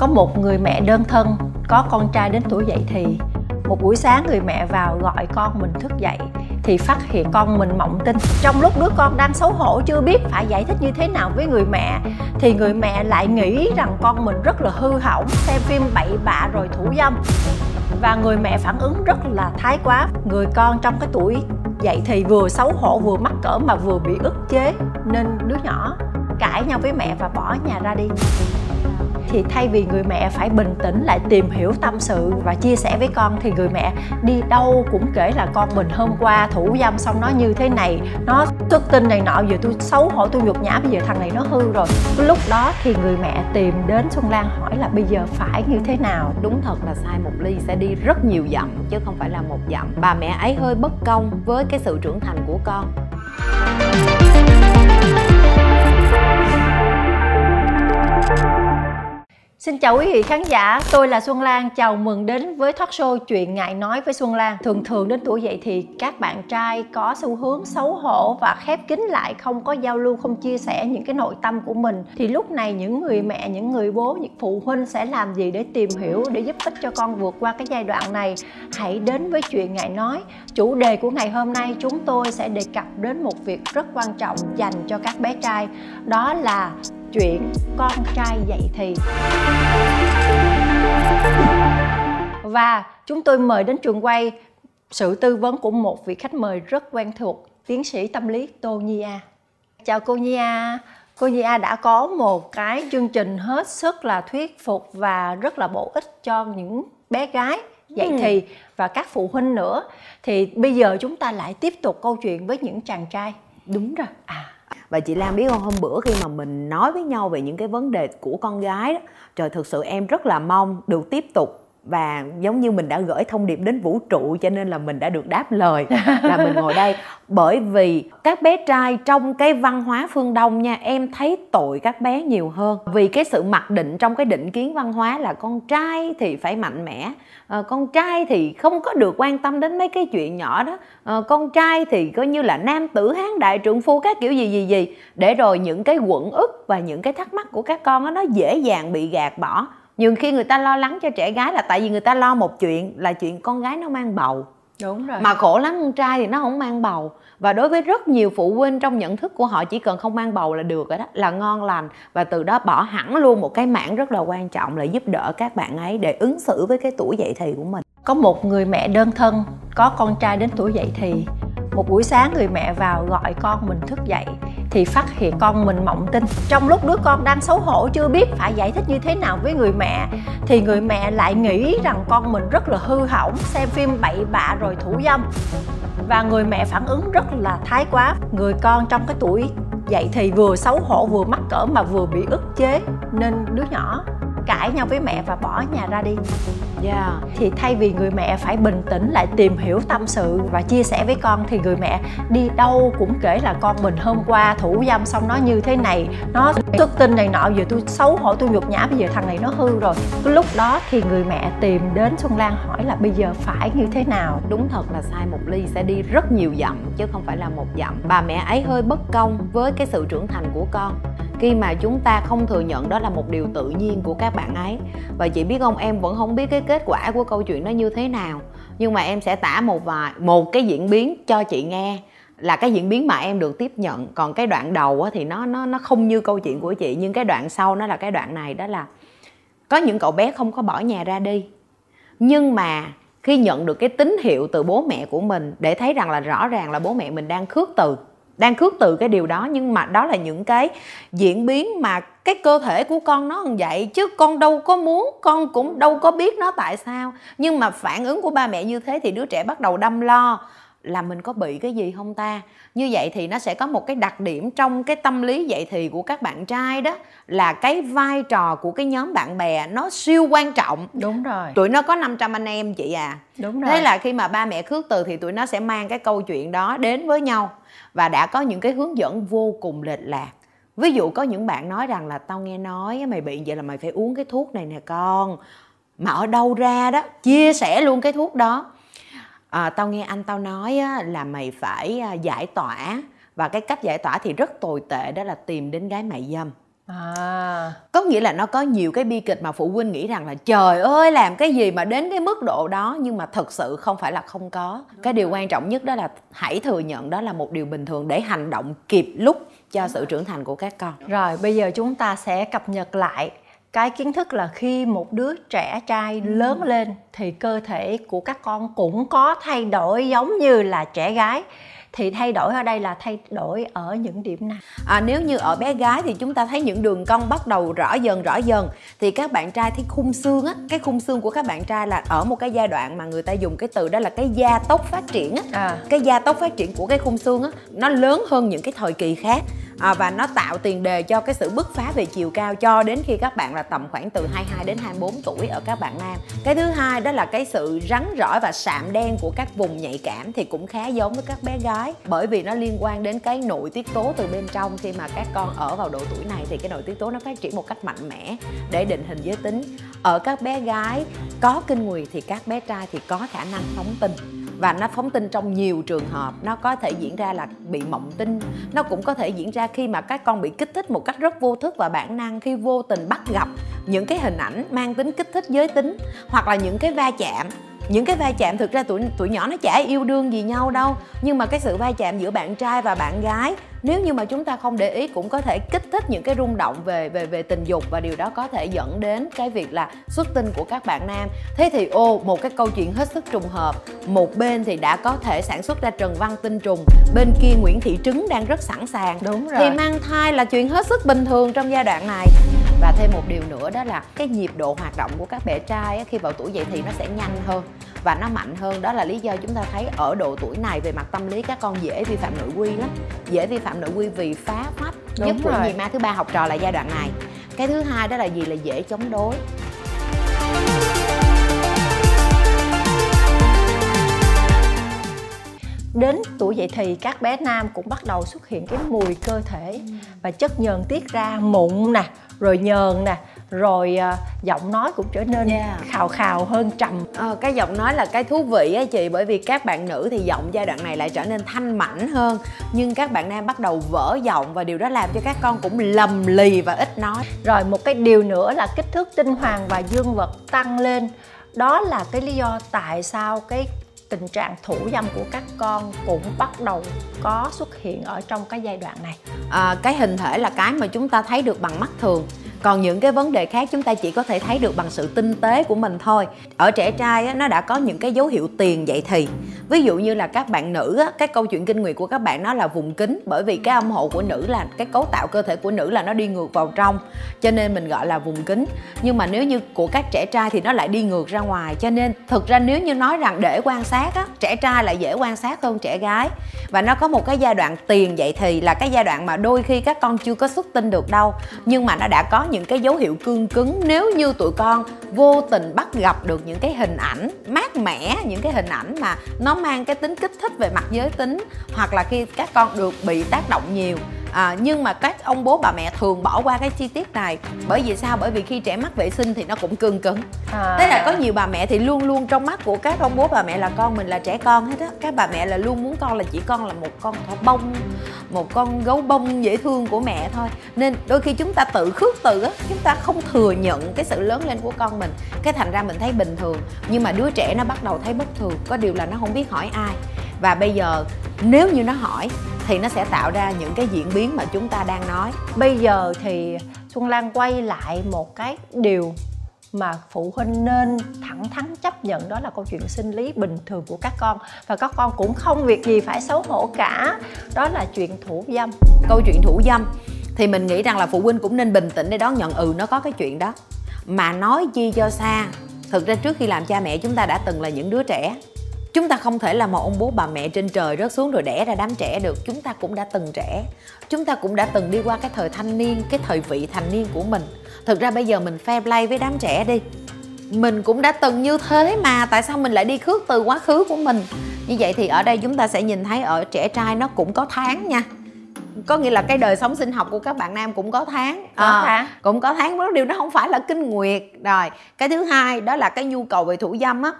có một người mẹ đơn thân, có con trai đến tuổi dậy thì một buổi sáng người mẹ vào gọi con mình thức dậy thì phát hiện con mình mộng tinh. Trong lúc đứa con đang xấu hổ chưa biết phải giải thích như thế nào với người mẹ thì người mẹ lại nghĩ rằng con mình rất là hư hỏng, xem phim bậy bạ rồi thủ dâm. Và người mẹ phản ứng rất là thái quá. Người con trong cái tuổi dậy thì vừa xấu hổ vừa mắc cỡ mà vừa bị ức chế, nên đứa nhỏ cãi nhau với mẹ và bỏ nhà ra đi thì thay vì người mẹ phải bình tĩnh lại tìm hiểu tâm sự và chia sẻ với con thì người mẹ đi đâu cũng kể là con, mình hôm qua thủ dâm xong nó như thế này, nó xuất tinh này nọ, giờ tôi xấu hổ, tôi nhục nhã, bây giờ thằng này nó hư rồi. Lúc đó thì người mẹ tìm đến xuân lan hỏi là bây giờ phải như thế nào? Đúng thật là sai, một ly sẽ đi rất nhiều dặm, chứ không phải là một dặm. Bà mẹ ấy hơi bất công với cái sự trưởng thành của con. Chào quý vị khán giả, tôi là Xuân Lan, chào mừng đến với thoát show Chuyện Ngại Nói với Xuân Lan. Thường thường đến tuổi dậy thì các bạn trai có xu hướng xấu hổ và khép kín lại Không có giao lưu, không chia sẻ những cái nội tâm của mình. Thì lúc này những người mẹ, những người bố, những phụ huynh sẽ làm gì để tìm hiểu, để giúp ích cho con vượt qua cái giai đoạn này? Hãy đến với Chuyện Ngại Nói. Chủ đề của ngày hôm nay chúng tôi sẽ đề cập đến một việc rất quan trọng dành cho các bé trai. Đó là chuyện con trai dậy thì. Và chúng tôi mời đến trường quay sự tư vấn của một vị khách mời rất quen thuộc tiến sĩ tâm lý tô nhi a. Chào cô nhi a. Cô nhi a đã có một cái chương trình hết sức là thuyết phục và rất là bổ ích cho những bé gái dậy ừ. thì và các phụ huynh nữa. Thì bây giờ chúng ta lại tiếp tục câu chuyện với những chàng trai. Đúng rồi. À và chị Lan biết không hôm bữa khi mà mình nói với nhau về những cái vấn đề của con gái đó trời thực sự em rất là mong được tiếp tục và giống như mình đã gửi thông điệp đến vũ trụ cho nên là mình đã được đáp lời là mình ngồi đây. Bởi vì các bé trai trong cái văn hóa phương đông nha em thấy tội các bé nhiều hơn. Vì cái sự mặc định trong cái định kiến văn hóa là con trai thì phải mạnh mẽ à, con trai thì không có được quan tâm đến mấy cái chuyện nhỏ đó. À, con trai thì coi như là nam tử hán đại trượng phu các kiểu gì gì gì. Để rồi những cái quẩn ức và những cái thắc mắc của các con đó, nó dễ dàng bị gạt bỏ. Nhiều khi người ta lo lắng cho trẻ gái là tại vì người ta lo một chuyện là chuyện con gái nó mang bầu. Đúng rồi. Mà khổ lắm con trai thì nó không mang bầu và đối với rất nhiều phụ huynh, trong nhận thức của họ chỉ cần không mang bầu là được rồi đó, là ngon lành. Và từ đó bỏ hẳn luôn một cái mảng rất là quan trọng là giúp đỡ các bạn ấy để ứng xử với cái tuổi dậy thì của mình. Có một người mẹ đơn thân, có con trai đến tuổi dậy thì. Một buổi sáng người mẹ vào gọi con mình thức dậy thì phát hiện con mình mộng tinh. Trong lúc đứa con đang xấu hổ, chưa biết phải giải thích như thế nào với người mẹ, thì người mẹ lại nghĩ rằng con mình rất là hư hỏng, xem phim bậy bạ rồi thủ dâm và người mẹ phản ứng rất là thái quá. Người con trong cái tuổi dậy thì vừa xấu hổ, vừa mắc cỡ mà vừa bị ức chế. Nên đứa nhỏ cãi nhau với mẹ và bỏ nhà ra đi yeah. Dạ. thì thay vì người mẹ phải bình tĩnh lại tìm hiểu tâm sự và chia sẻ với con thì người mẹ đi đâu cũng kể là con mình hôm qua thủ dâm xong nó như thế này nó xuất tinh này nọ giờ tôi xấu hổ tôi nhục nhã bây giờ thằng này nó hư rồi cái lúc đó thì người mẹ tìm đến xuân lan hỏi là bây giờ phải như thế nào đúng thật là sai một ly sẽ đi rất nhiều dặm chứ không phải là một dặm bà mẹ ấy hơi bất công với cái sự trưởng thành của con khi mà chúng ta không thừa nhận đó là một điều tự nhiên của các bạn ấy và chị biết không em vẫn không biết cái kết quả của câu chuyện nó như thế nào. Nhưng mà em sẽ tả một vài, một cái diễn biến cho chị nghe là cái diễn biến mà em được tiếp nhận. Còn cái đoạn đầu thì nó nó nó không như câu chuyện của chị, nhưng cái đoạn sau nó là cái đoạn này, đó là có những cậu bé không có bỏ nhà ra đi. Nhưng mà khi nhận được cái tín hiệu từ bố mẹ của mình để thấy rằng là rõ ràng là bố mẹ mình đang khước từ, đang khước từ cái điều đó. Nhưng mà đó là những cái diễn biến mà cái cơ thể của con nó như vậy chứ con đâu có muốn con cũng đâu có biết nó tại sao. Nhưng mà phản ứng của ba mẹ như thế thì đứa trẻ bắt đầu đâm lo là mình có bị cái gì không ta? Như vậy thì nó sẽ có một cái đặc điểm trong cái tâm lý dậy thì của các bạn trai đó là cái vai trò của cái nhóm bạn bè nó siêu quan trọng. Đúng rồi. Tụi nó có 500 anh em chị à. Đúng rồi. thế là khi mà ba mẹ khước từ thì tụi nó sẽ mang cái câu chuyện đó đến với nhau và đã có những cái hướng dẫn vô cùng lệch lạc ví dụ có những bạn nói rằng là tao nghe nói mày bị vậy là mày phải uống cái thuốc này nè con. Mà ở đâu ra đó chia sẻ luôn cái thuốc đó. À, tao nghe anh tao nói á, là mày phải à, giải tỏa. Và cái cách giải tỏa thì rất tồi tệ đó là tìm đến gái mại dâm. À. có nghĩa là nó có nhiều cái bi kịch mà phụ huynh nghĩ rằng là trời ơi làm cái gì mà đến cái mức độ đó? Nhưng mà thật sự không phải là không có. Cái điều quan trọng nhất đó là hãy thừa nhận đó là một điều bình thường để hành động kịp lúc cho sự trưởng thành của các con. Rồi bây giờ chúng ta sẽ cập nhật lại cái kiến thức là khi một đứa trẻ trai lớn lên thì cơ thể của các con cũng có thay đổi giống như là trẻ gái thì thay đổi ở đây là thay đổi ở những điểm nào? À, nếu như ở bé gái thì chúng ta thấy những đường cong bắt đầu rõ dần rõ dần. Thì các bạn trai thấy khung xương á cái khung xương của các bạn trai là ở một cái giai đoạn mà người ta dùng cái từ đó là cái gia tốc phát triển á. À. cái gia tốc phát triển của cái khung xương á nó lớn hơn những cái thời kỳ khác à, và nó tạo tiền đề cho cái sự bứt phá về chiều cao cho đến khi các bạn là tầm khoảng từ 22 đến 24 tuổi ở các bạn nam. Cái thứ hai đó là cái sự rắn rỏi và sạm đen của các vùng nhạy cảm thì cũng khá giống với các bé gái. Bởi vì nó liên quan đến cái nội tiết tố từ bên trong. Khi mà các con ở vào độ tuổi này thì cái nội tiết tố nó phát triển một cách mạnh mẽ để định hình giới tính. Ở các bé gái có kinh nguyệt thì các bé trai thì có khả năng phóng tinh và nó phóng tinh trong nhiều trường hợp. Nó có thể diễn ra là bị mộng tinh. Nó cũng có thể diễn ra khi mà các con bị kích thích một cách rất vô thức và bản năng, khi vô tình bắt gặp những cái hình ảnh mang tính kích thích giới tính, hoặc là những cái va chạm. Những cái va chạm thực ra tụi tụi nhỏ nó chả yêu đương gì nhau đâu, nhưng mà cái sự va chạm giữa bạn trai và bạn gái nếu như mà chúng ta không để ý cũng có thể kích thích những cái rung động về về về tình dục và điều đó có thể dẫn đến cái việc là xuất tinh của các bạn nam. Thế thì ô một cái câu chuyện hết sức trùng hợp. Một bên thì đã có thể sản xuất ra trần văn tinh trùng bên kia nguyễn thị trứng đang rất sẵn sàng. Đúng rồi. thì mang thai là chuyện hết sức bình thường trong giai đoạn này. Và thêm một điều nữa đó là cái nhịp độ hoạt động của các bé trai khi vào tuổi dậy thì nó sẽ nhanh hơn và nó mạnh hơn đó là lý do chúng ta thấy ở độ tuổi này về mặt tâm lý các con dễ vi phạm nội quy lắm. Dễ vi phạm nội quy vì phá phách Đúng nhất của nhị ma thứ ba học trò là giai đoạn này. Cái thứ hai đó là gì? Là dễ chống đối. Đến tuổi dậy thì các bé nam cũng bắt đầu xuất hiện cái mùi cơ thể. Và chất nhờn tiết ra mụn nè rồi nhờn nè rồi uh, giọng nói cũng trở nên yeah. khào khào hơn trầm. À, cái giọng nói là cái thú vị á chị bởi vì các bạn nữ thì giọng giai đoạn này lại trở nên thanh mảnh hơn. Nhưng các bạn nam bắt đầu vỡ giọng và điều đó làm cho các con cũng lầm lì và ít nói. Rồi một cái điều nữa là kích thước tinh hoàng và dương vật tăng lên. Đó là cái lý do tại sao cái tình trạng thủ dâm của các con cũng bắt đầu có xuất hiện ở trong cái giai đoạn này. À, cái hình thể là cái mà chúng ta thấy được bằng mắt thường còn những cái vấn đề khác chúng ta chỉ có thể thấy được bằng sự tinh tế của mình thôi. Ở trẻ trai á, nó đã có những cái dấu hiệu tiền dậy thì. Ví dụ như là các bạn nữ á, cái câu chuyện kinh nguyệt của các bạn nó là vùng kính bởi vì cái âm hộ của nữ là cái cấu tạo cơ thể của nữ là nó đi ngược vào trong cho nên mình gọi là vùng kính nhưng mà nếu như của các trẻ trai thì nó lại đi ngược ra ngoài cho nên thực ra nếu như nói rằng để quan sát á, trẻ trai lại dễ quan sát hơn trẻ gái. Và nó có một cái giai đoạn tiền dậy thì là cái giai đoạn mà đôi khi các con chưa có xuất tinh được đâu. Nhưng mà nó đã có những cái dấu hiệu cương cứng nếu như tụi con vô tình bắt gặp được những cái hình ảnh mát mẻ, những cái hình ảnh mà nó mang cái tính kích thích về mặt giới tính hoặc là khi các con được bị tác động nhiều à, nhưng mà các ông bố bà mẹ thường bỏ qua cái chi tiết này. Bởi vì sao? Bởi vì khi trẻ mắc vệ sinh thì nó cũng cương cứng. À. thế là có nhiều bà mẹ thì luôn luôn trong mắt của các ông bố bà mẹ là con mình là trẻ con hết á. Các bà mẹ là luôn muốn con là chỉ con là một con thỏ bông một con gấu bông dễ thương của mẹ thôi. Nên đôi khi chúng ta tự khước từ á chúng ta không thừa nhận cái sự lớn lên của con mình. Cái thành ra mình thấy bình thường. Nhưng mà đứa trẻ nó bắt đầu thấy bất thường. Có điều là nó không biết hỏi ai. Và bây giờ nếu như nó hỏi thì nó sẽ tạo ra những cái diễn biến mà chúng ta đang nói. Bây giờ thì xuân lan quay lại một cái điều mà phụ huynh nên thẳng thắn chấp nhận, đó là câu chuyện sinh lý bình thường của các con. Và các con cũng không việc gì phải xấu hổ cả. Đó là chuyện thủ dâm. Câu chuyện thủ dâm, thì mình nghĩ rằng là phụ huynh cũng nên bình tĩnh để đón nhận ừ nó có cái chuyện đó. Mà nói chi cho xa, thực ra trước khi làm cha mẹ chúng ta đã từng là những đứa trẻ chúng ta không thể là một ông bố bà mẹ trên trời rớt xuống rồi đẻ ra đám trẻ được. Chúng ta cũng đã từng trẻ. Chúng ta cũng đã từng đi qua cái thời thanh niên cái thời vị thành niên của mình. Thực ra bây giờ mình fair play với đám trẻ đi. Mình cũng đã từng như thế mà tại sao mình lại đi khước từ quá khứ của mình? Như vậy thì ở đây chúng ta sẽ nhìn thấy ở trẻ trai nó cũng có tháng nha. Có nghĩa là cái đời sống sinh học của các bạn nam cũng có tháng. Có à, tháng. cũng có tháng đó điều đó không phải là kinh nguyệt. Rồi cái thứ hai đó là cái nhu cầu về thủ dâm á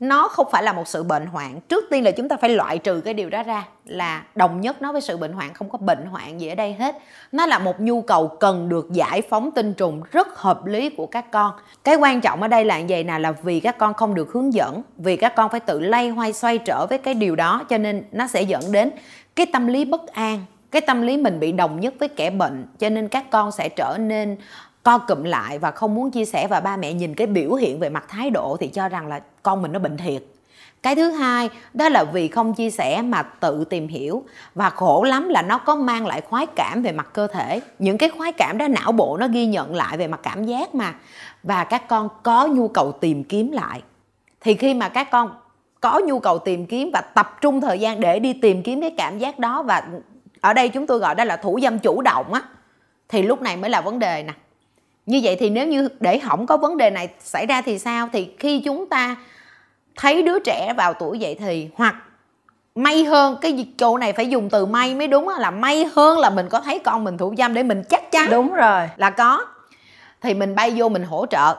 nó không phải là một sự bệnh hoạn. Trước tiên là chúng ta phải loại trừ cái điều đó ra là đồng nhất nó với sự bệnh hoạn, không có bệnh hoạn gì ở đây hết. Nó là một nhu cầu cần được giải phóng tinh trùng rất hợp lý của các con. Cái quan trọng ở đây là vậy nào là vì các con không được hướng dẫn, vì các con phải tự lay hoay xoay trở với cái điều đó, cho nên nó sẽ dẫn đến cái tâm lý bất an, cái tâm lý mình bị đồng nhất với kẻ bệnh, cho nên các con sẽ trở nên co cụm lại và không muốn chia sẻ và ba mẹ nhìn cái biểu hiện về mặt thái độ thì cho rằng là con mình nó bệnh thiệt. Cái thứ hai, đó là vì không chia sẻ mà tự tìm hiểu. Và khổ lắm là nó có mang lại khoái cảm về mặt cơ thể. Những cái khoái cảm đó não bộ nó ghi nhận lại về mặt cảm giác mà. Và các con có nhu cầu tìm kiếm lại. Thì khi mà các con có nhu cầu tìm kiếm và tập trung thời gian để đi tìm kiếm cái cảm giác đó và ở đây chúng tôi gọi đó là thủ dâm chủ động á, thì lúc này mới là vấn đề nè như vậy thì nếu như để không có vấn đề này xảy ra thì sao? Thì khi chúng ta thấy đứa trẻ vào tuổi dậy thì hoặc may hơn cái chỗ này phải dùng từ may mới đúng là may hơn là mình có thấy con mình thủ dâm để mình chắc chắn đúng rồi. là có. Thì mình bay vô mình hỗ trợ.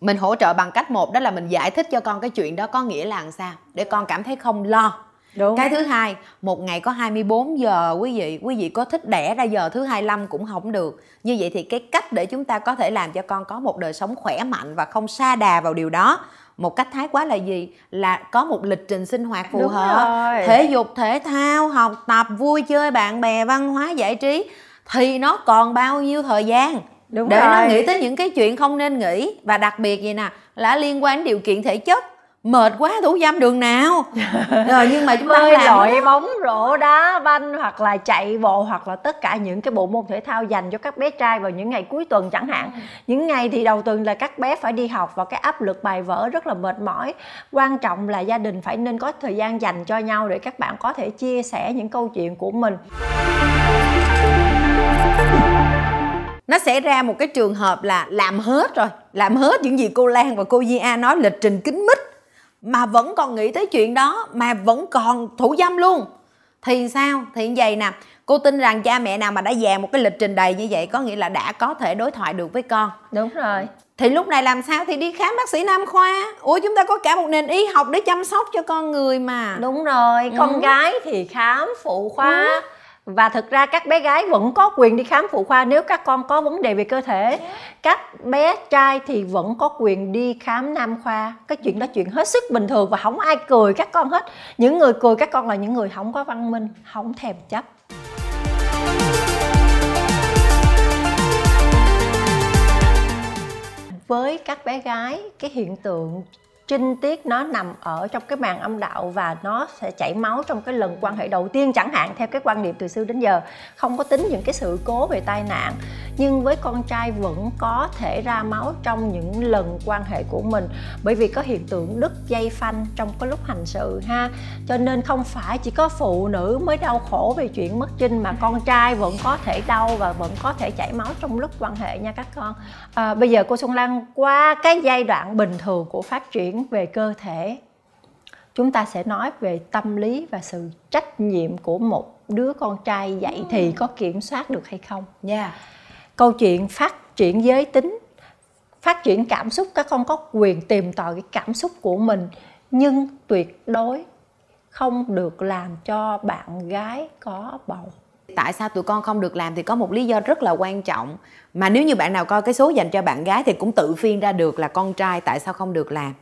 Mình hỗ trợ bằng cách một đó là mình giải thích cho con cái chuyện đó có nghĩa là làm sao để con cảm thấy không lo Đúng. Cái thứ hai, một ngày có 24 giờ quý vị, quý vị có thích đẻ ra giờ thứ 25 cũng không được. Như vậy thì cái cách để chúng ta có thể làm cho con có một đời sống khỏe mạnh và không sa đà vào điều đó một cách thái quá là gì là có một lịch trình sinh hoạt phù Đúng hợp rồi. thể dục thể thao học tập vui chơi bạn bè văn hóa giải trí thì nó còn bao nhiêu thời gian Đúng để rồi. nó nghĩ tới những cái chuyện không nên nghĩ và đặc biệt gì nè là liên quan đến điều kiện thể chất mệt quá thủ dâm đường nào. Rồi nhưng mà chúng ta làm lội bóng rổ đá banh hoặc là chạy bộ hoặc là tất cả những cái bộ môn thể thao dành cho các bé trai vào những ngày cuối tuần chẳng hạn. Những ngày thì đầu tuần là các bé phải đi học và cái áp lực bài vở rất là mệt mỏi. Quan trọng là gia đình phải nên có thời gian dành cho nhau để các bạn có thể chia sẻ những câu chuyện của mình. Nó sẽ ra một cái trường hợp là làm hết rồi. Làm hết những gì cô Lan và cô Di A nói lịch trình kín mít mà vẫn còn nghĩ tới chuyện đó mà vẫn còn thủ dâm luôn. Thì sao? Thì như vậy nè cô tin rằng cha mẹ nào mà đã dàn một cái lịch trình đầy như vậy có nghĩa là đã có thể đối thoại được với con. Đúng rồi. Thì lúc này làm sao thì đi khám bác sĩ nam khoa. Ủa chúng ta có cả một nền y học để chăm sóc cho con người mà. Đúng rồi con ừ. gái thì khám phụ khoa ừ và thực ra các bé gái vẫn có quyền đi khám phụ khoa nếu các con có vấn đề về cơ thể. Các bé trai thì vẫn có quyền đi khám nam khoa. Cái chuyện đó chuyện hết sức bình thường và không ai cười các con hết. Những người cười các con là những người không có văn minh không thèm chấp. Với các bé gái cái hiện tượng trinh tiết nó nằm ở trong cái màng âm đạo và nó sẽ chảy máu trong cái lần quan hệ đầu tiên chẳng hạn theo cái quan niệm từ xưa đến giờ. Không có tính những cái sự cố về tai nạn nhưng với con trai vẫn có thể ra máu trong những lần quan hệ của mình. Bởi vì có hiện tượng đứt dây phanh trong cái lúc hành sự ha. Cho nên không phải chỉ có phụ nữ mới đau khổ về chuyện mất trinh mà con trai vẫn có thể đau và vẫn có thể chảy máu trong lúc quan hệ nha các con. À, bây giờ cô xuân lan qua cái giai đoạn bình thường của phát triển về cơ thể. Chúng ta sẽ nói về tâm lý và sự trách nhiệm của một đứa con trai dạy thì có kiểm soát được hay không? Nha yeah. câu chuyện phát triển giới tính phát triển cảm xúc các con có quyền tìm tòi cái cảm xúc của mình nhưng tuyệt đối không được làm cho bạn gái có bầu. Tại sao tụi con không được làm thì có một lý do rất là quan trọng. Mà nếu như bạn nào coi cái số dành cho bạn gái thì cũng tự phiên ra được là con trai tại sao không được làm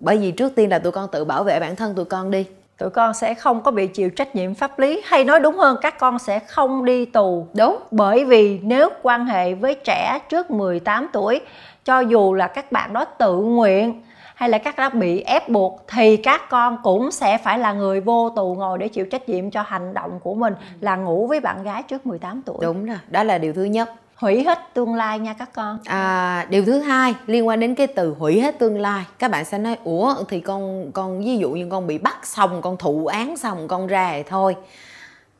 bởi vì trước tiên là tụi con tự bảo vệ bản thân tụi con đi. Tụi con sẽ không có bị chịu trách nhiệm pháp lý. Hay nói đúng hơn các con sẽ không đi tù. Đúng. Bởi vì nếu quan hệ với trẻ trước 18 tuổi cho dù là các bạn đó tự nguyện hay là các đã bị ép buộc thì các con cũng sẽ phải là người vô tù ngồi để chịu trách nhiệm cho hành động của mình là ngủ với bạn gái trước 18 tuổi. Đúng rồi, đó là điều thứ nhất hủy hết tương lai nha các con. À, điều thứ hai liên quan đến cái từ hủy hết tương lai các bạn sẽ nói ủa thì con con ví dụ như con bị bắt xong con thụ án xong con ra thì thôi.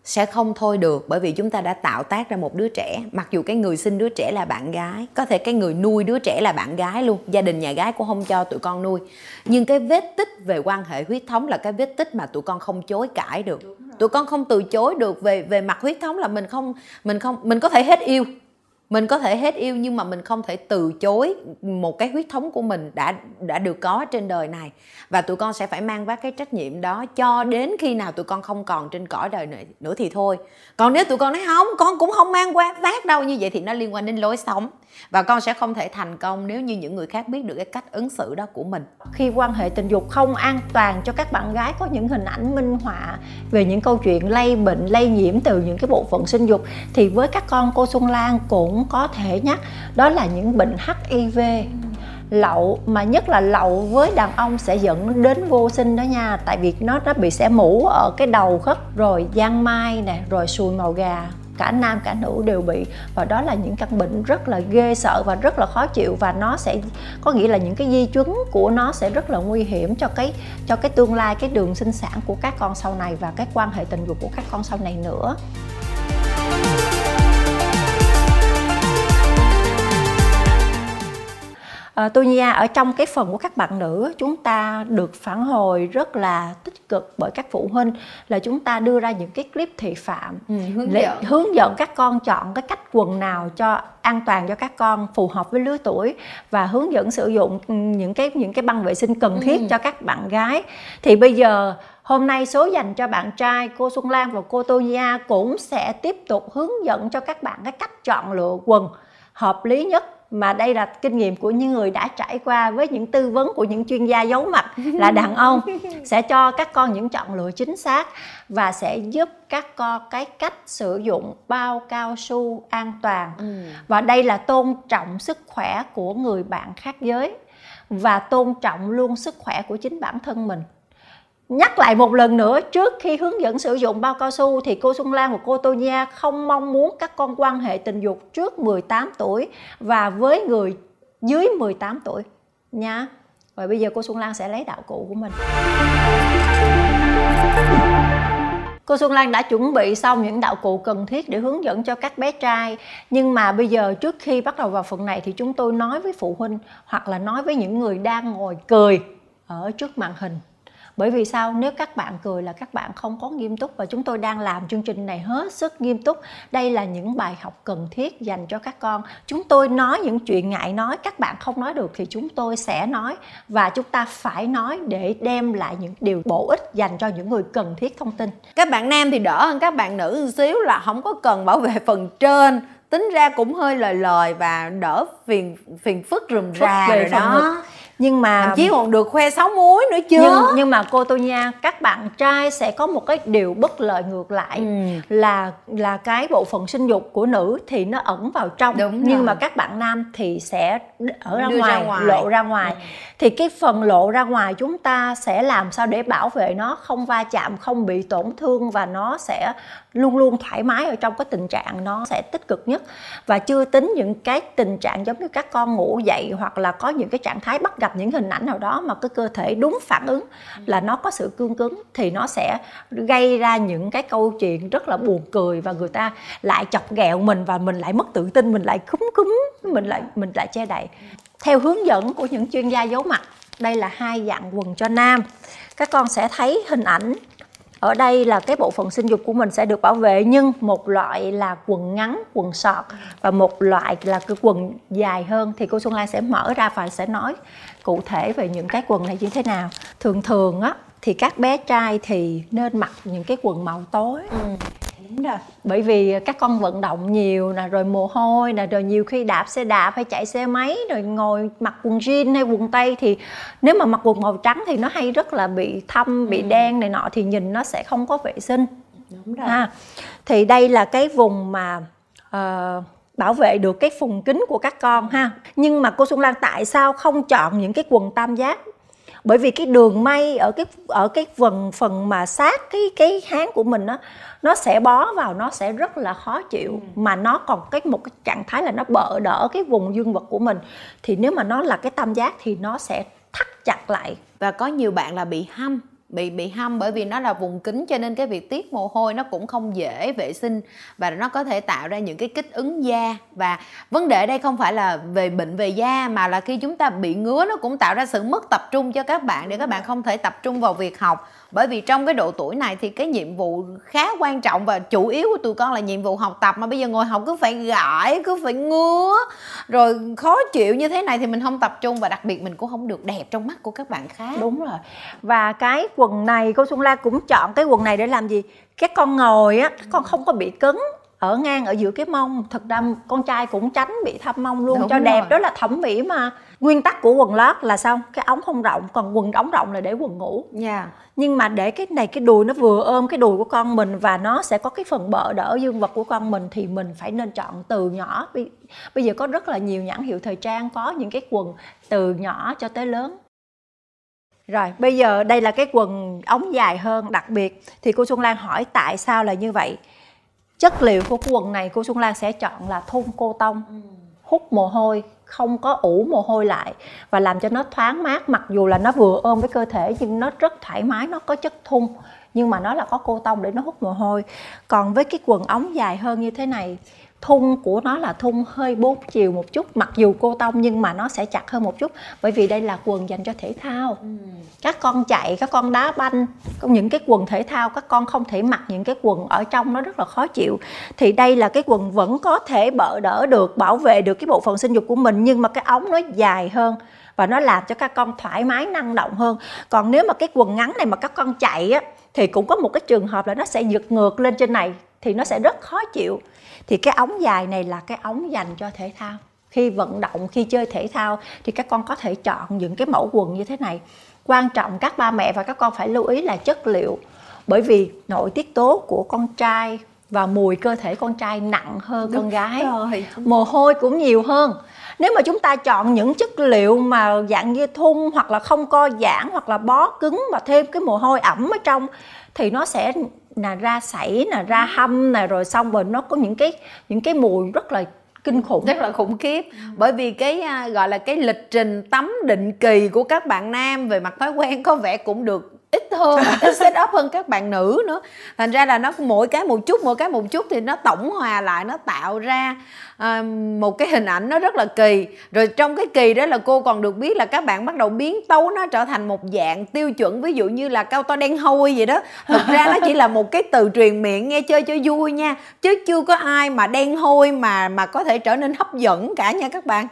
Sẽ không thôi được bởi vì chúng ta đã tạo tác ra một đứa trẻ. Mặc dù cái người sinh đứa trẻ là bạn gái có thể cái người nuôi đứa trẻ là bạn gái luôn gia đình nhà gái cũng không cho tụi con nuôi. Nhưng cái vết tích về quan hệ huyết thống là cái vết tích mà tụi con không chối cãi được. Tụi con không từ chối được về về mặt huyết thống là mình không mình không mình có thể hết yêu mình có thể hết yêu nhưng mà mình không thể từ chối một cái huyết thống của mình đã đã được có trên đời này. Và tụi con sẽ phải mang vác cái trách nhiệm đó cho đến khi nào tụi con không còn trên cõi đời này nữa thì thôi. Còn nếu tụi con nói không, con cũng không mang qua vác đâu. Như vậy thì nó liên quan đến lối sống. Và con sẽ không thể thành công nếu như những người khác biết được cái cách ứng xử đó của mình. Khi quan hệ tình dục không an toàn cho các bạn gái, có những hình ảnh minh họa về những câu chuyện lây bệnh, lây nhiễm từ những cái bộ phận sinh dục, thì với các con cô Xuân Lan cũng cũng có thể nhắc. Đó là những bệnh HIV lậu, mà nhất là lậu với đàn ông sẽ dẫn đến vô sinh đó nha. Tại vì nó nó bị sẽ mũ ở cái đầu khớp, rồi giang mai nè, rồi sùi màu gà. Cả nam, cả nữ đều bị. Và đó là những căn bệnh rất là ghê sợ và rất là khó chịu. Và nó sẽ, có nghĩa là những cái di chứng của nó sẽ rất là nguy hiểm cho cái cho cái tương lai, cái đường sinh sản của các con sau này và cái quan hệ tình dục của các con sau này nữa. À, tôi nha ở trong cái phần của các bạn nữ chúng ta được phản hồi rất là tích cực bởi các phụ huynh là chúng ta đưa ra những cái clip thị phạm ừ, hướng, dẫn. hướng dẫn các con chọn cái cách quần nào cho an toàn cho các con phù hợp với lứa tuổi và hướng dẫn sử dụng những cái những cái băng vệ sinh cần thiết ừ. cho các bạn gái thì bây giờ Hôm nay số dành cho bạn trai cô Xuân Lan và cô Tô Nha cũng sẽ tiếp tục hướng dẫn cho các bạn cái cách chọn lựa quần hợp lý nhất mà đây là kinh nghiệm của những người đã trải qua với những tư vấn của những chuyên gia giấu mặt là đàn ông sẽ cho các con những chọn lựa chính xác và sẽ giúp các con cái cách sử dụng bao cao su an toàn ừ. và đây là tôn trọng sức khỏe của người bạn khác giới và tôn trọng luôn sức khỏe của chính bản thân mình Nhắc lại một lần nữa, trước khi hướng dẫn sử dụng bao cao su thì cô Xuân Lan và cô Tô Nha không mong muốn các con quan hệ tình dục trước 18 tuổi và với người dưới 18 tuổi nha. Và bây giờ cô Xuân Lan sẽ lấy đạo cụ của mình. Cô Xuân Lan đã chuẩn bị xong những đạo cụ cần thiết để hướng dẫn cho các bé trai Nhưng mà bây giờ trước khi bắt đầu vào phần này thì chúng tôi nói với phụ huynh Hoặc là nói với những người đang ngồi cười ở trước màn hình bởi vì sao? Nếu các bạn cười là các bạn không có nghiêm túc và chúng tôi đang làm chương trình này hết sức nghiêm túc. Đây là những bài học cần thiết dành cho các con. Chúng tôi nói những chuyện ngại nói các bạn không nói được thì chúng tôi sẽ nói. Và chúng ta phải nói để đem lại những điều bổ ích dành cho những người cần thiết thông tin. Các bạn nam thì đỡ hơn các bạn nữ một xíu là không có cần bảo vệ phần trên. Tính ra cũng hơi lời lời và đỡ phiền phiền phức rườm rà rồi đó. ngực nhưng mà thậm chí còn được khoe sáu muối nữa chứ nhưng, nhưng mà cô tô nha các bạn trai sẽ có một cái điều bất lợi ngược lại ừ. là là cái bộ phận sinh dục của nữ thì nó ẩn vào trong Đúng nhưng rồi. mà các bạn nam thì sẽ ở ra ngoài, ra ngoài lộ ra ngoài ừ. thì cái phần lộ ra ngoài chúng ta sẽ làm sao để bảo vệ nó không va chạm không bị tổn thương và nó sẽ luôn luôn thoải mái ở trong cái tình trạng nó sẽ tích cực nhất và chưa tính những cái tình trạng giống như các con ngủ dậy hoặc là có những cái trạng thái bắt gặp những hình ảnh nào đó mà cái cơ thể đúng phản ứng là nó có sự cương cứng thì nó sẽ gây ra những cái câu chuyện rất là buồn cười và người ta lại chọc ghẹo mình và mình lại mất tự tin mình lại cúm cúm mình lại mình lại che đậy. Theo hướng dẫn của những chuyên gia giấu mặt đây là hai dạng quần cho nam. Các con sẽ thấy hình ảnh ở đây là cái bộ phận sinh dục của mình sẽ được bảo vệ nhưng một loại là quần ngắn quần sọt và một loại là cái quần dài hơn thì cô Xuân Lan sẽ mở ra và sẽ nói cụ thể về những cái quần này như thế nào. Thường thường á thì các bé trai thì nên mặc những cái quần màu tối. Ừ. Đúng rồi. Bởi vì các con vận động nhiều nè rồi mồ hôi nè rồi nhiều khi đạp xe đạp hay chạy xe máy rồi ngồi mặc quần jean hay quần tây thì nếu mà mặc quần màu trắng thì nó hay rất là bị thâm bị ừ. đen này nọ thì nhìn nó sẽ không có vệ sinh. Đúng rồi. Ha. Thì đây là cái vùng mà uh, bảo vệ được cái phùng kính của các con ha. Nhưng mà cô Xuân Lan tại sao không chọn những cái quần tam giác? Bởi vì cái đường may ở cái ở cái phần phần mà sát cái cái háng của mình á nó sẽ bó vào nó sẽ rất là khó chịu. Ừ. mà nó còn cái một cái trạng thái là nó bợ đỡ cái vùng dương vật của mình. Thì nếu mà nó là cái tam giác thì nó sẽ thắt chặt lại. Và có nhiều bạn là bị hâm bị bị hâm bởi vì nó là vùng kính cho nên cái việc tiết mồ hôi nó cũng không dễ vệ sinh và nó có thể tạo ra những cái kích ứng da. Và vấn đề đây không phải là về bệnh về da mà là khi chúng ta bị ngứa nó cũng tạo ra sự mất tập trung cho các bạn để các bạn không thể tập trung vào việc học bởi vì trong cái độ tuổi này thì cái nhiệm vụ khá quan trọng và chủ yếu của tụi con là nhiệm vụ học tập mà bây giờ ngồi học cứ phải gãi, cứ phải ngứa, rồi khó chịu như thế này thì mình không tập trung và đặc biệt mình cũng không được đẹp trong mắt của các bạn khác. Đúng rồi. Và cái quần này cô xuân la cũng chọn cái quần này để làm gì? Các con ngồi á, các con không có bị cứng ở ngang ở giữa cái mông. Thật ra con trai cũng tránh bị thâm mông luôn Đúng cho rồi. đẹp đó là thẩm mỹ mà. Nguyên tắc của quần lót là sao? Cái ống không rộng còn quần ống rộng là để quần ngủ. Yeah. nhưng mà để cái này cái đùi nó vừa ôm cái đùi của con mình và nó sẽ có cái phần bợ đỡ dương vật của con mình thì mình phải nên chọn từ nhỏ. Bây giờ có rất là nhiều nhãn hiệu thời trang có những cái quần từ nhỏ cho tới lớn. Rồi bây giờ đây là cái quần ống dài hơn đặc biệt thì cô Xuân Lan hỏi tại sao là như vậy chất liệu của quần này cô Xuân Lan sẽ chọn là thun cô tông. Ừ. hút mồ hôi không có ủ mồ hôi lại và làm cho nó thoáng mát. Mặc dù là nó vừa ôm với cơ thể nhưng nó rất thoải mái nó có chất thun. Nhưng mà nó là có cô tông để nó hút mồ hôi. Còn với cái quần ống dài hơn như thế này thun của nó là thun hơi bốn chiều một chút. Mặc dù cô tông nhưng mà nó sẽ chặt hơn một chút. Bởi vì đây là quần dành cho thể thao. Ừ. các con chạy các con đá banh những cái quần thể thao các con không thể mặc những cái quần ở trong nó rất là khó chịu. Thì đây là cái quần vẫn có thể bỡ đỡ được bảo vệ được cái bộ phận sinh dục của mình nhưng mà cái ống nó dài hơn và nó làm cho các con thoải mái năng động hơn. Còn nếu mà cái quần ngắn này mà các con chạy á thì cũng có một cái trường hợp là nó sẽ giật ngược lên trên này thì nó sẽ rất khó chịu. Thì cái ống dài này là cái ống dành cho thể thao. Khi vận động khi chơi thể thao thì các con có thể chọn những cái mẫu quần như thế này. Quan trọng các ba mẹ và các con phải lưu ý là chất liệu bởi vì nội tiết tố của con trai và mùi cơ thể con trai nặng hơn Đúng con gái. rồi. mồ hôi cũng nhiều hơn. Nếu mà chúng ta chọn những chất liệu mà dạng như thun hoặc là không co giãn hoặc là bó cứng và thêm cái mồ hôi ẩm ở trong thì nó sẽ là ra sảy là ra hâm nè rồi xong rồi nó có những cái những cái mùi rất là kinh khủng. Rất là khủng khiếp. Bởi vì cái à, gọi là cái lịch trình tắm định kỳ của các bạn nam về mặt thói quen có vẻ cũng được hơn set up hơn các bạn nữ nữa. Thành ra là nó mỗi cái một chút mỗi cái một chút thì nó tổng hòa lại nó tạo ra uh, một cái hình ảnh nó rất là kỳ. Rồi trong cái kỳ đó là cô còn được biết là các bạn bắt đầu biến tấu nó trở thành một dạng tiêu chuẩn ví dụ như là cao to đen hôi vậy đó. Thực ra nó chỉ là một cái từ truyền miệng nghe chơi cho vui nha chứ chưa có ai mà đen hôi mà mà có thể trở nên hấp dẫn cả nha các bạn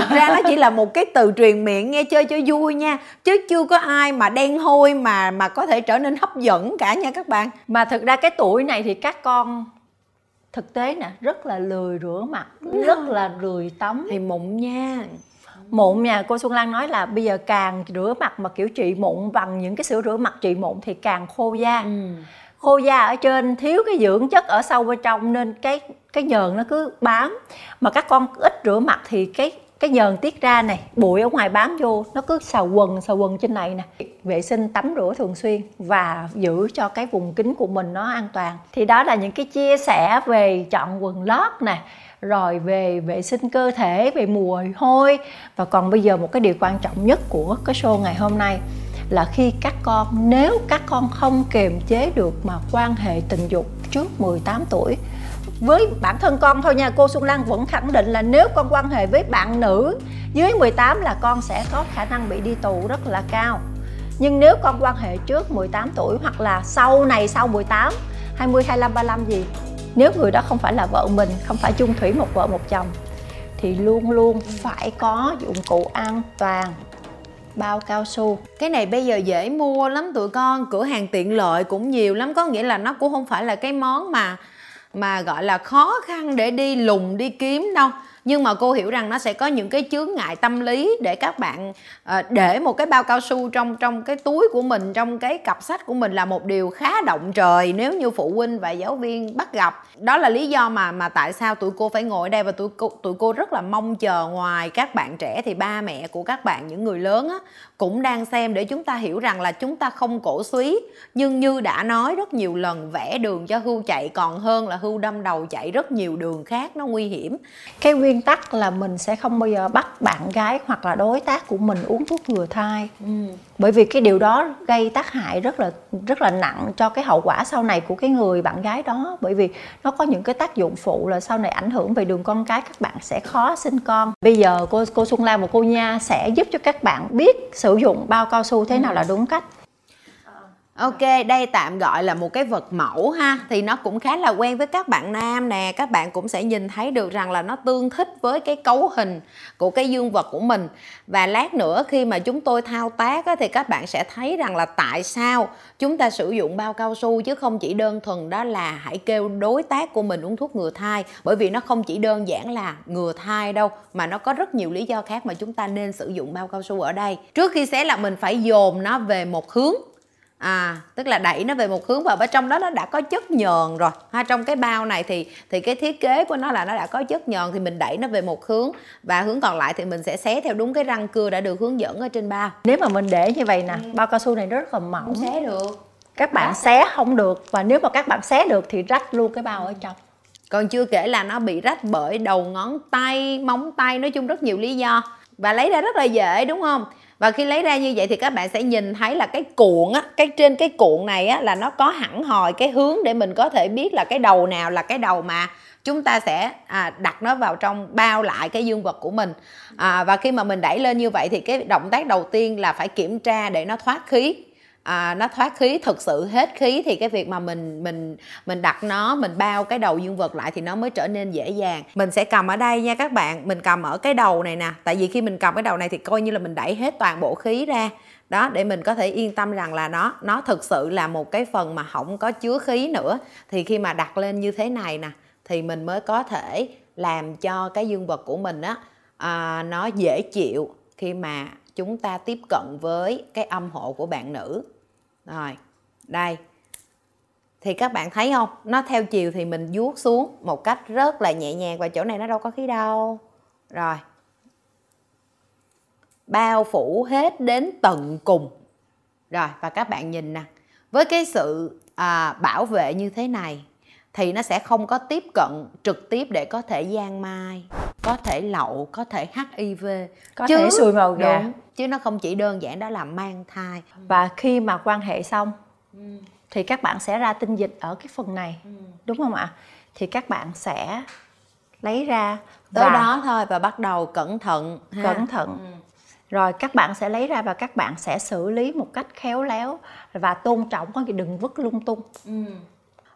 thực ra nó chỉ là một cái từ truyền miệng nghe chơi cho vui nha chứ chưa có ai mà đen hôi mà mà có thể trở nên hấp dẫn cả nha các bạn. Mà thực ra cái tuổi này thì các con thực tế nè rất là lười rửa mặt rất là lười tắm. Thì mụn nha. Mụn nha cô Xuân Lan nói là bây giờ càng rửa mặt mà kiểu trị mụn bằng những cái sữa rửa mặt trị mụn thì càng khô da. Ừ. khô da ở trên thiếu cái dưỡng chất ở sâu bên trong nên cái cái nhờn nó cứ bám. Mà các con ít rửa mặt thì cái cái nhờn tiết ra này, bụi ở ngoài bám vô, nó cứ xào quần xào quần trên này nè. Vệ sinh tắm rửa thường xuyên và giữ cho cái vùng kính của mình nó an toàn. Thì đó là những cái chia sẻ về chọn quần lót nè, rồi về vệ sinh cơ thể, về mùi hôi. Và còn bây giờ một cái điều quan trọng nhất của cái show ngày hôm nay là khi các con, nếu các con không kiềm chế được mà quan hệ tình dục trước 18 tuổi với bản thân con thôi nha. Cô Xuân Lan vẫn khẳng định là nếu con quan hệ với bạn nữ dưới 18 là con sẽ có khả năng bị đi tù rất là cao. Nhưng nếu con quan hệ trước 18 tuổi hoặc là sau này, sau 18 20 25 35 gì, nếu người đó không phải là vợ mình, không phải chung thủy một vợ một chồng, thì luôn luôn phải có dụng cụ an toàn, bao cao su. Cái này bây giờ dễ mua lắm tụi con, cửa hàng tiện lợi cũng nhiều lắm. Có nghĩa là nó cũng không phải là cái món mà mà gọi là khó khăn để đi lùng đi kiếm đâu. Nhưng mà cô hiểu rằng nó sẽ có những cái chướng ngại tâm lý để các bạn uh, để một cái bao cao su trong trong cái túi của mình trong cái cặp sách của mình là một điều khá động trời nếu như phụ huynh và giáo viên bắt gặp. Đó là lý do mà mà tại sao tụi cô phải ngồi đây và tụi cô tụi cô rất là mong chờ ngoài các bạn trẻ thì ba mẹ của các bạn những người lớn á cũng đang xem để chúng ta hiểu rằng là chúng ta không cổ suý. Nhưng như đã nói rất nhiều lần vẽ đường cho hưu chạy còn hơn là hưu đâm đầu chạy rất nhiều đường khác nó nguy hiểm. Cái nguyên tắc là mình sẽ không bao giờ bắt bạn gái hoặc là đối tác của mình uống thuốc ngừa thai. Ừ bởi vì cái điều đó gây tác hại rất là rất là nặng cho cái hậu quả sau này của cái người bạn gái đó. Bởi vì nó có những cái tác dụng phụ là sau này ảnh hưởng về đường con cái, các bạn sẽ khó sinh con. Bây giờ cô cô Xuân Lan và cô Nha sẽ giúp cho các bạn biết sử dụng bao cao su thế nào là đúng cách. Ok, đây tạm gọi là một cái vật mẫu ha. Thì nó cũng khá là quen với các bạn nam nè. Các bạn cũng sẽ nhìn thấy được rằng là nó tương thích với cái cấu hình của cái dương vật của mình. Và lát nữa khi mà chúng tôi thao tác á, thì các bạn sẽ thấy rằng là tại sao chúng ta sử dụng bao cao su Chứ không chỉ đơn thuần đó là hãy kêu đối tác của mình uống thuốc ngừa thai. Bởi vì nó không chỉ đơn giản là ngừa thai đâu Mà nó có rất nhiều lý do khác mà chúng ta nên sử dụng bao cao su ở đây. Trước khi xé là mình phải dồn nó về một hướng à tức là đẩy nó về một hướng và ở trong đó nó đã có chất nhờn rồi. Ha trong cái bao này thì thì cái thiết kế của nó là nó đã có chất nhờn thì mình đẩy nó về một hướng và hướng còn lại thì mình sẽ xé theo đúng cái răng cưa đã được hướng dẫn ở trên bao. Nếu mà mình để như vậy nè ừ. bao cao su này rất là mỏng. Không xé được. Các bạn xé không được và nếu mà các bạn xé được thì rách luôn cái bao ở trong. Còn chưa kể là nó bị rách bởi đầu ngón tay móng tay nói chung rất nhiều lý do và lấy ra rất là dễ đúng không? Và khi lấy ra như vậy thì các bạn sẽ nhìn thấy là cái cuộn á cái trên cái cuộn này á là nó có hẳn hòi cái hướng để mình có thể biết là cái đầu nào là cái đầu mà chúng ta sẽ à, đặt nó vào trong bao lại cái dương vật của mình. À, và khi mà mình đẩy lên như vậy thì cái động tác đầu tiên là phải kiểm tra để nó thoát khí à, nó thoát khí thực sự hết khí thì cái việc mà mình mình mình đặt nó mình bao cái đầu dương vật lại thì nó mới trở nên dễ dàng. Mình sẽ cầm ở đây nha các bạn mình cầm ở cái đầu này nè. Tại vì khi mình cầm cái đầu này thì coi như là mình đẩy hết toàn bộ khí ra. Đó để mình có thể yên tâm rằng là nó nó thực sự là một cái phần mà không có chứa khí nữa. Thì khi mà đặt lên như thế này nè thì mình mới có thể làm cho cái dương vật của mình á à, nó dễ chịu khi mà chúng ta tiếp cận với cái âm hộ của bạn nữ rồi đây. Thì các bạn thấy không? Nó theo chiều thì mình vuốt xuống một cách rất là nhẹ nhàng và chỗ này nó đâu có khí đâu. Rồi. Bao phủ hết đến tận cùng. Rồi và các bạn nhìn nè. Với cái sự à, bảo vệ như thế này thì nó sẽ không có tiếp cận trực tiếp để có thể gian mai có thể lậu có thể hiv có chứ, thể sùi màu gà đúng, chứ nó không chỉ đơn giản đó là mang thai và khi mà quan hệ xong ừ. thì các bạn sẽ ra tinh dịch ở cái phần này ừ. đúng không ạ thì các bạn sẽ lấy ra tới và... đó thôi và bắt đầu cẩn thận ha. cẩn thận ừ. rồi các bạn sẽ lấy ra và các bạn sẽ xử lý một cách khéo léo và tôn trọng có đừng vứt lung tung ừ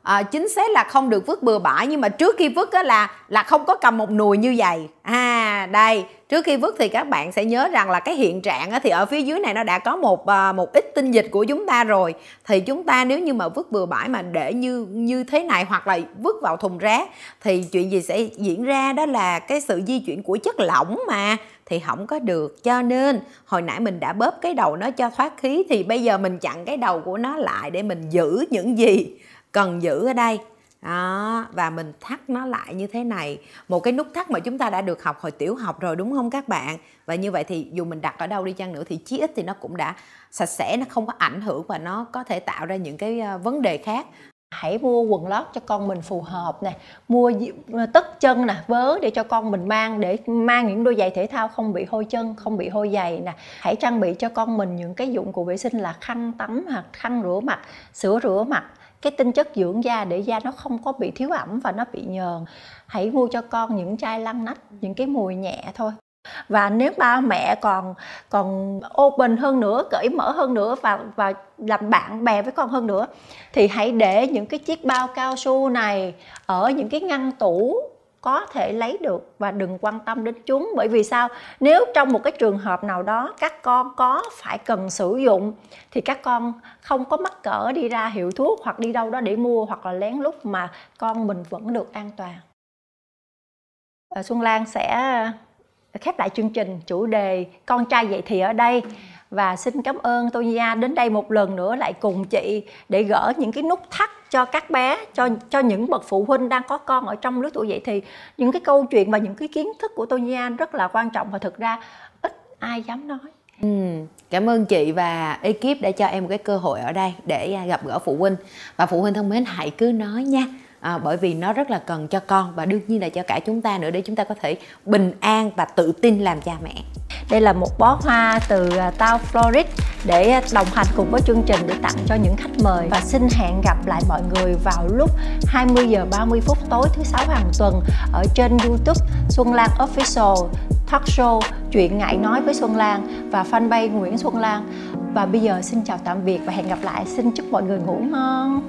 à, chính xác là không được vứt bừa bãi nhưng mà trước khi vứt á là là không có cầm một nùi như vậy. À đây trước khi vứt thì các bạn sẽ nhớ rằng là cái hiện trạng á, thì ở phía dưới này nó đã có một ờ, một ít tinh dịch của chúng ta rồi. Thì chúng ta nếu như mà vứt bừa bãi mà để như như thế này hoặc là vứt vào thùng rác thì chuyện gì sẽ diễn ra đó là cái sự di chuyển của chất lỏng mà thì không có được. Cho nên hồi nãy mình đã bóp cái đầu nó cho thoát khí thì bây giờ mình chặn cái đầu của nó lại để mình giữ những gì? Cần giữ ở đây. Đó, và mình thắt nó lại như thế này. Một cái nút thắt mà chúng ta đã được học hồi tiểu học rồi, đúng không các bạn? Và như vậy thì dù mình đặt ở đâu đi chăng nữa thì chí ít thì nó cũng đã sạch sẽ, nó không có ảnh hưởng và nó có thể tạo ra những cái ờ, vấn đề khác. Hãy mua quần lót cho con mình phù hợp nè. Mua ờ, tất chân nè, vớ để cho con mình mang, để mang những đôi giày thể thao không bị hôi chân, không bị hôi giày nè. Hãy trang bị cho con mình những cái dụng cụ vệ sinh là khăn tắm hoặc khăn rửa mặt sữa rửa mặt cái tinh chất dưỡng da để da nó không có bị thiếu ẩm và nó bị nhờn. Hãy mua cho con những chai lăn nách, những cái mùi nhẹ thôi. Và nếu ba mẹ còn còn open hơn nữa, cởi mở hơn nữa và và làm bạn bè với con hơn nữa, thì hãy để những cái chiếc bao cao su này ở những cái ngăn tủ có thể lấy được và đừng quan tâm đến chúng. Bởi vì sao? Nếu trong một cái trường hợp nào đó các con có phải cần sử dụng, thì các con không có mắc cỡ đi ra hiệu thuốc hoặc đi đâu đó để mua hoặc là lén lút mà con mình vẫn được an toàn. Ờ, Xuân Lan sẽ ờ, khép lại chương trình chủ đề con trai vậy thì ở đây. Và xin cảm ơn Tô đến đây một lần nữa lại cùng chị để gỡ những cái nút thắt cho các bé cho cho những bậc phụ huynh đang có con ở trong lứa tuổi dậy thì những cái câu chuyện và những cái kiến thức của tôi nha rất là quan trọng và thực ra ít ai dám nói. Ừ, cảm ơn chị và ekip đã cho em một cái cơ hội ở đây để à, gặp gỡ phụ huynh. Và phụ huynh thân mến hãy cứ nói nha à, bởi vì nó rất là cần cho con và đương nhiên là cho cả chúng ta nữa để chúng ta có thể bình an và tự tin làm cha mẹ. Đây là một bó hoa từ à, Tao Florid để à, đồng hành cùng với chương trình để tặng cho những khách mời. Và xin hẹn gặp lại mọi người vào lúc 20 giờ 30 phút tối thứ sáu hàng tuần ở trên YouTube Xuân Lan Official talk show chuyện ngại nói với Xuân Lan và fanpage Nguyễn Xuân Lan. Và bây giờ xin chào tạm biệt và hẹn gặp lại. Xin chúc mọi người ngủ ngon.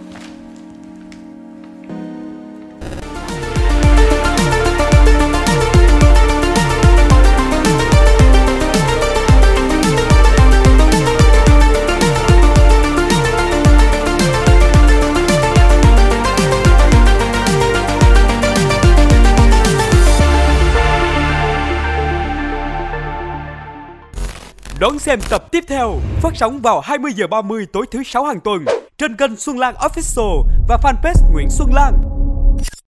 Đón xem tập tiếp theo phát sóng vào 20 giờ 30 tối thứ sáu hàng tuần trên kênh Xuân Lan Official và fanpage Nguyễn Xuân Lan.